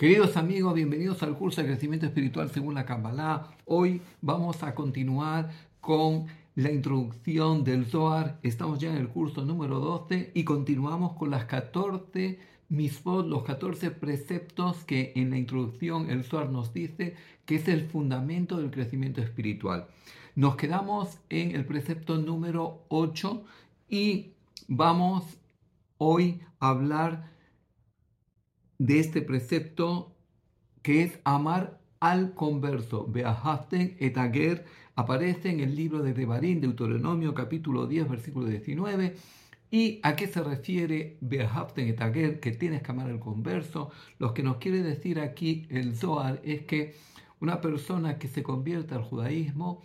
Queridos amigos, bienvenidos al curso de crecimiento espiritual según la Kabbalah. Hoy vamos a continuar con la introducción del Zohar. Estamos ya en el curso número 12 y continuamos con las 14 misbot, los 14 preceptos que en la introducción el Zohar nos dice que es el fundamento del crecimiento espiritual. Nos quedamos en el precepto número 8 y vamos hoy a hablar de este precepto que es amar al converso. Beahaften et ager aparece en el libro de Devarim, Deuteronomio capítulo 10, versículo 19. ¿Y a qué se refiere Beahaften et ager? Que tienes que amar al converso. Lo que nos quiere decir aquí el Zohar es que una persona que se convierte al judaísmo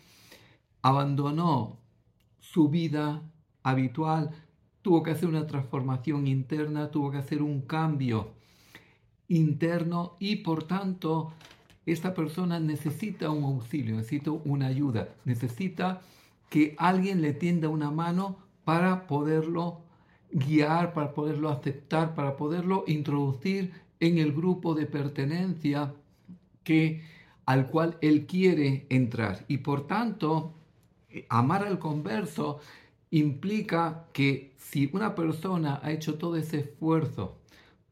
abandonó su vida habitual, tuvo que hacer una transformación interna, tuvo que hacer un cambio interno y por tanto esta persona necesita un auxilio, necesita una ayuda, necesita que alguien le tienda una mano para poderlo guiar, para poderlo aceptar, para poderlo introducir en el grupo de pertenencia que, al cual él quiere entrar. Y por tanto, amar al converso implica que si una persona ha hecho todo ese esfuerzo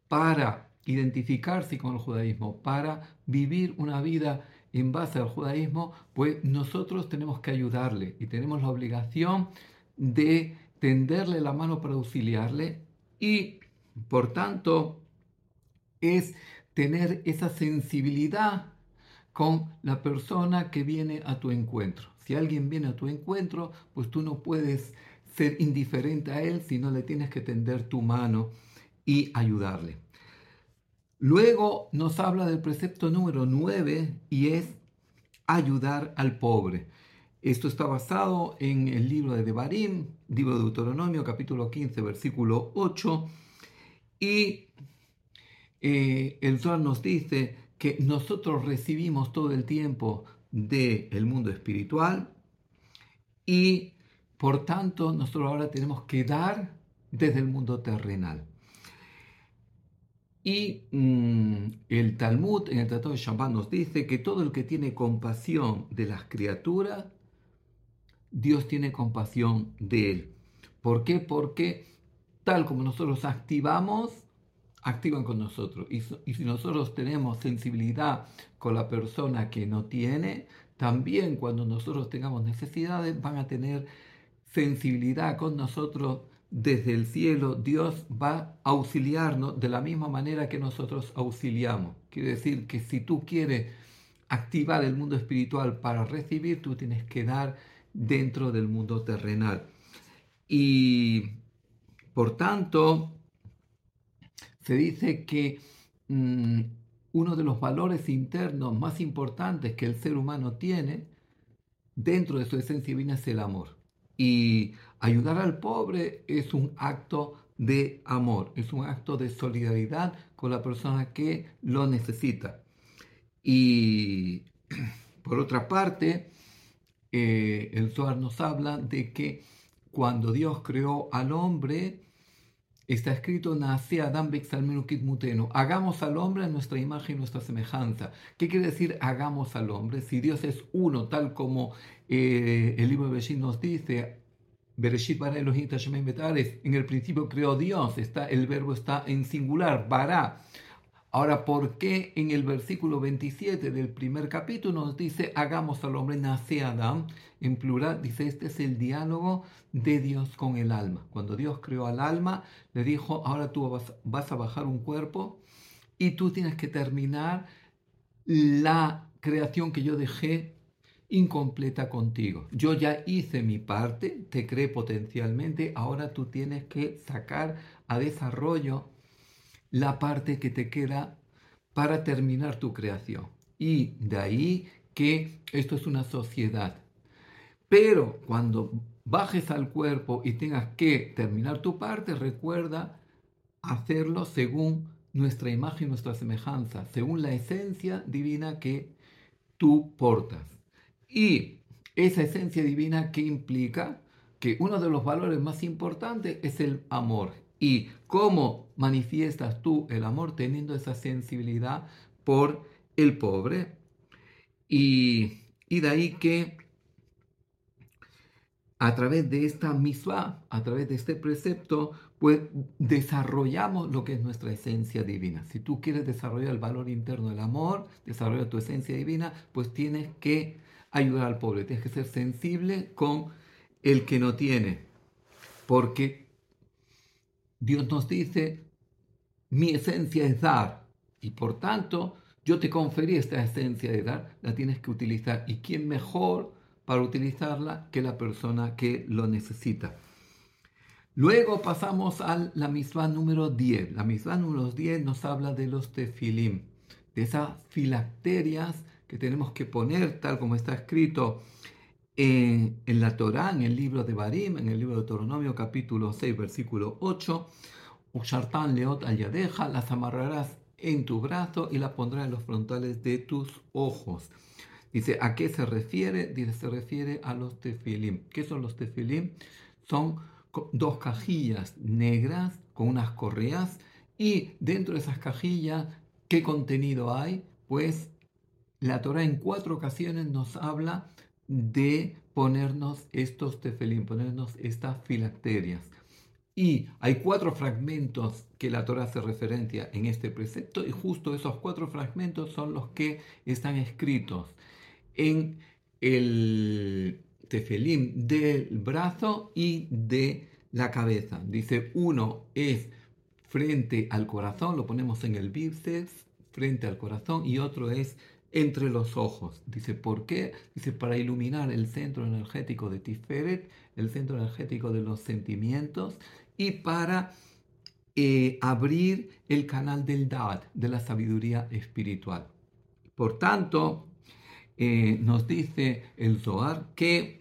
para identificarse con el judaísmo, para vivir una vida en base al judaísmo, pues nosotros tenemos que ayudarle y tenemos la obligación de tenderle la mano para auxiliarle y, por tanto, es tener esa sensibilidad con la persona que viene a tu encuentro. Si alguien viene a tu encuentro, pues tú no puedes ser indiferente a él, sino le tienes que tender tu mano y ayudarle. Luego nos habla del precepto número 9 y es ayudar al pobre. Esto está basado en el libro de Devarim, libro de Deuteronomio, capítulo 15, versículo 8. Y eh, el Zohar nos dice que nosotros recibimos todo el tiempo del mundo espiritual y por tanto nosotros ahora tenemos que dar desde el mundo terrenal. Y mm, el Talmud en el Tratado de Shabbat nos dice que todo el que tiene compasión de las criaturas, Dios tiene compasión de él. ¿Por qué? Porque tal como nosotros activamos, activan con nosotros. Y, y si nosotros tenemos sensibilidad con la persona que no tiene, también cuando nosotros tengamos necesidades van a tener sensibilidad con nosotros desde el cielo Dios va a auxiliarnos de la misma manera que nosotros auxiliamos. Quiere decir que si tú quieres activar el mundo espiritual para recibir, tú tienes que dar dentro del mundo terrenal. Y por tanto, se dice que mm, uno de los valores internos más importantes que el ser humano tiene dentro de su esencia divina es el amor. Y ayudar al pobre es un acto de amor, es un acto de solidaridad con la persona que lo necesita. Y por otra parte, eh, el Zohar nos habla de que cuando Dios creó al hombre, está escrito, hagamos al hombre nuestra imagen y nuestra semejanza. ¿Qué quiere decir hagamos al hombre? Si Dios es uno, tal como eh, el libro de Bereshit nos dice, Bereshit para Elohim en el principio creó Dios, está, el verbo está en singular, bara. Ahora, ¿por qué en el versículo 27 del primer capítulo nos dice hagamos al hombre nace Adam? En plural dice este es el diálogo de Dios con el alma. Cuando Dios creó al alma, le dijo, ahora tú vas, vas a bajar un cuerpo y tú tienes que terminar la creación que yo dejé incompleta contigo. Yo ya hice mi parte, te creé potencialmente, ahora tú tienes que sacar a desarrollo la parte que te queda para terminar tu creación. Y de ahí que esto es una sociedad. Pero cuando bajes al cuerpo y tengas que terminar tu parte, recuerda hacerlo según nuestra imagen, nuestra semejanza, según la esencia divina que tú portas. Y esa esencia divina que implica que uno de los valores más importantes es el amor. Y cómo manifiestas tú el amor teniendo esa sensibilidad por el pobre. Y, y de ahí que a través de esta misma, a través de este precepto, pues desarrollamos lo que es nuestra esencia divina. Si tú quieres desarrollar el valor interno del amor, desarrollar tu esencia divina, pues tienes que ayudar al pobre, tienes que ser sensible con el que no tiene. Porque Dios nos dice, mi esencia es dar y por tanto yo te conferí esta esencia de dar, la tienes que utilizar. ¿Y quién mejor para utilizarla que la persona que lo necesita? Luego pasamos a la misma número 10. La misma número 10 nos habla de los tefilim, de esas filacterias que tenemos que poner, tal como está escrito en, en, la Torá, en el libro de Barim, en el libro de Deuteronomio, capítulo 6, versículo 8. Ushartan leot al yadeja, las amarrarás en tu brazo y las pondrás en los frontales de tus ojos. Dice, ¿a qué se refiere? Dice, se refiere a los tefilim. ¿Qué son los tefilim? Son dos cajillas negras con unas correas y dentro de esas cajillas, ¿qué contenido hay? Pues la Torah en cuatro ocasiones nos habla de ponernos estos tefelín, ponernos estas filacterias. Y hay cuatro fragmentos que la Torah hace referencia en este precepto y justo esos cuatro fragmentos son los que están escritos en el tefelim del brazo y de la cabeza. Dice, uno es frente al corazón, lo ponemos en el bíceps, frente al corazón, y otro es entre los ojos. Dice, ¿por qué? Dice, para iluminar el centro energético de Tiferet, el centro energético de los sentimientos, y para eh, abrir el canal del Dad, de la sabiduría espiritual. Por tanto, eh, nos dice el Zohar que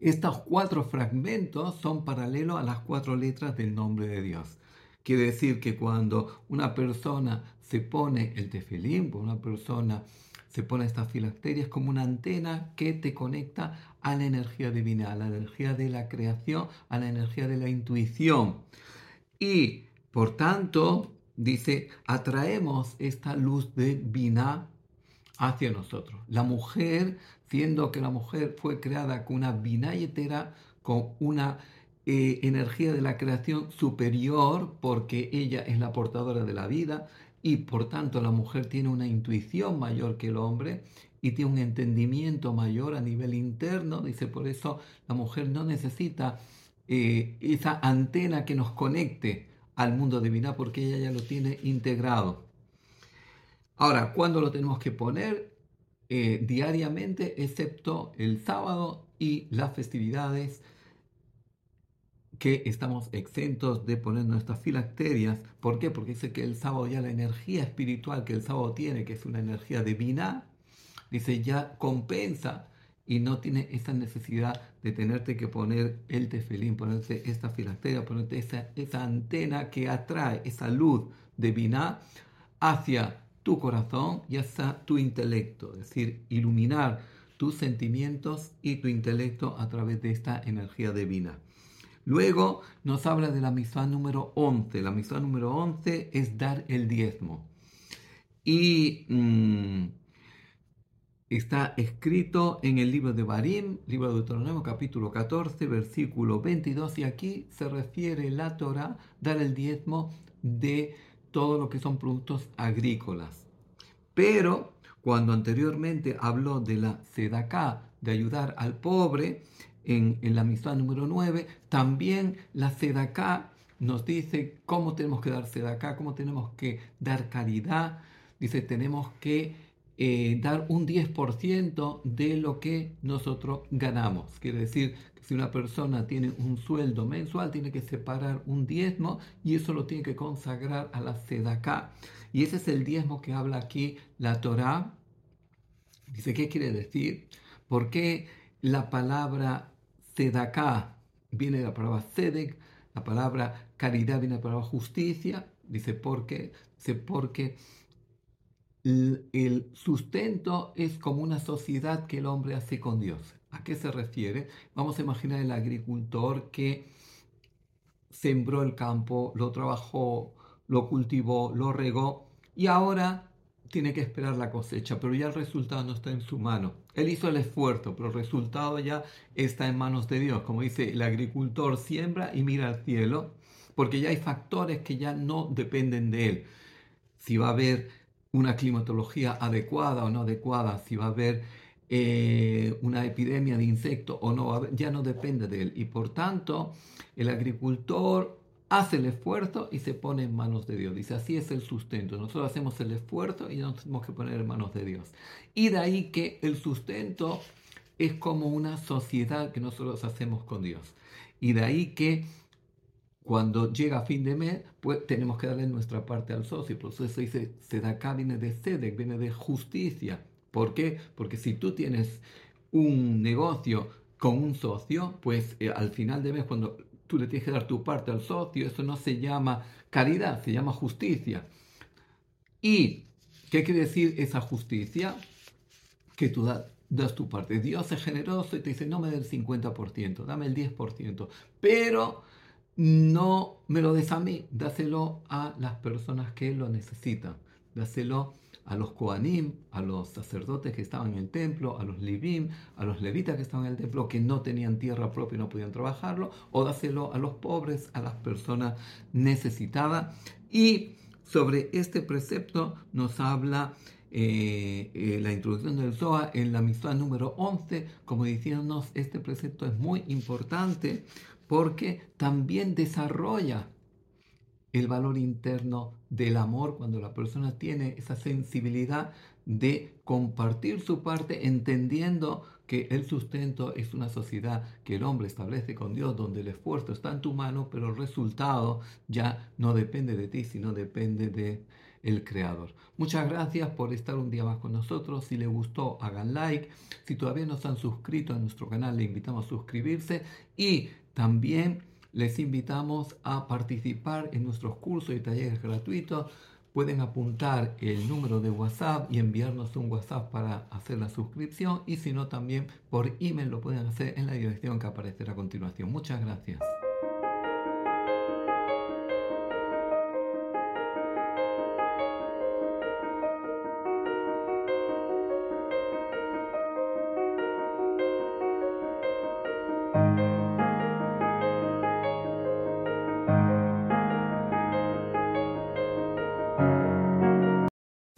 estos cuatro fragmentos son paralelos a las cuatro letras del nombre de Dios. Quiere decir que cuando una persona se pone el tefilim, una persona se pone estas filacterias como una antena que te conecta a la energía divina, a la energía de la creación, a la energía de la intuición. Y por tanto, dice, atraemos esta luz de hacia nosotros. La mujer, siendo que la mujer fue creada con una binayetera, con una eh, energía de la creación superior, porque ella es la portadora de la vida, y por tanto la mujer tiene una intuición mayor que el hombre y tiene un entendimiento mayor a nivel interno. Dice, por eso la mujer no necesita eh, esa antena que nos conecte al mundo divino, porque ella ya lo tiene integrado. Ahora, ¿cuándo lo tenemos que poner? Eh, diariamente, excepto el sábado y las festividades que estamos exentos de poner nuestras filacterias. ¿Por qué? Porque dice que el sábado ya la energía espiritual que el sábado tiene, que es una energía divina, dice ya compensa y no tiene esa necesidad de tenerte que poner el tefilín, ponerte esta filacteria, ponerte esa, esa antena que atrae esa luz divina hacia tu corazón y hacia tu intelecto, es decir, iluminar tus sentimientos y tu intelecto a través de esta energía divina. Luego nos habla de la misa número 11. La misa número 11 es dar el diezmo. Y mmm, está escrito en el libro de Barim, libro de Deuteronomio, capítulo 14, versículo 22. Y aquí se refiere la Torah dar el diezmo de todo lo que son productos agrícolas. Pero cuando anteriormente habló de la sedacá, de ayudar al pobre, en, la misa número 9, también la sedacá nos dice cómo tenemos que dar sedacá, cómo tenemos que dar caridad. Dice, tenemos que eh, dar un 10% de lo que nosotros ganamos. Quiere decir si una persona tiene un sueldo mensual, tiene que separar un diezmo y eso lo tiene que consagrar a la sedaká. Y ese es el diezmo que habla aquí la Torá. Dice, ¿qué quiere decir? ¿Por qué la palabra sedaká viene la palabra sedek? La palabra caridad viene la palabra justicia. Dice, ¿por qué? Dice, porque el sustento es como una sociedad que el hombre hace con Dios. ¿A qué se refiere? Vamos a imaginar el agricultor que sembró el campo, lo trabajó, lo cultivó, lo regó y ahora tiene que esperar la cosecha, pero ya el resultado no está en su mano. Él hizo el esfuerzo, pero el resultado ya está en manos de Dios. Como dice, el agricultor siembra y mira al cielo, porque ya hay factores que ya no dependen de él. Si va a haber una climatología adecuada o no adecuada, si va a haber eh, una epidemia de insectos o no, ya no depende de él. Y por tanto, el agricultor hace el esfuerzo y se pone en manos de Dios. Dice, así es el sustento. Nosotros hacemos el esfuerzo y nos tenemos que poner en manos de Dios. Y de ahí que el sustento es como una sociedad que nosotros hacemos con Dios. Y de ahí que cuando llega fin de mes, pues tenemos que darle nuestra parte al socio. Por eso se dice, acá viene de sedec, viene de justicia. ¿Por qué? Porque si tú tienes un negocio con un socio, pues eh, al final de mes, cuando tú le tienes que dar tu parte al socio, eso no se llama caridad, se llama justicia. ¿Y qué quiere decir esa justicia? Que tú das tu parte. Dios es generoso y te dice, no me des el 50%, dame el 10%. Pero no me lo des a mí, dáselo a las personas que lo necesitan. Dáselo a los Koanim, a los sacerdotes que estaban en el templo, a los Livim, a los levitas que estaban en el templo que no tenían tierra propia y no podían trabajarlo, o dáselo a los pobres, a las personas necesitadas. Y sobre este precepto nos habla eh, eh, la introducción del Zohar en la misión número 11, como diciéndonos, este precepto es muy importante porque también desarrolla el valor interno del amor cuando la persona tiene esa sensibilidad de compartir su parte entendiendo que el sustento es una sociedad que el hombre establece con Dios donde el esfuerzo está en tu mano pero el resultado ya no depende de ti sino depende de el creador. Muchas gracias por estar un día más con nosotros. Si les gustó, hagan like. Si todavía no se han suscrito a nuestro canal, le invitamos a suscribirse y también les invitamos a participar en nuestros cursos y talleres gratuitos. Pueden apuntar el número de WhatsApp y enviarnos un WhatsApp para hacer la suscripción y si no también por email lo pueden hacer en la dirección que aparecerá a continuación. Muchas gracias.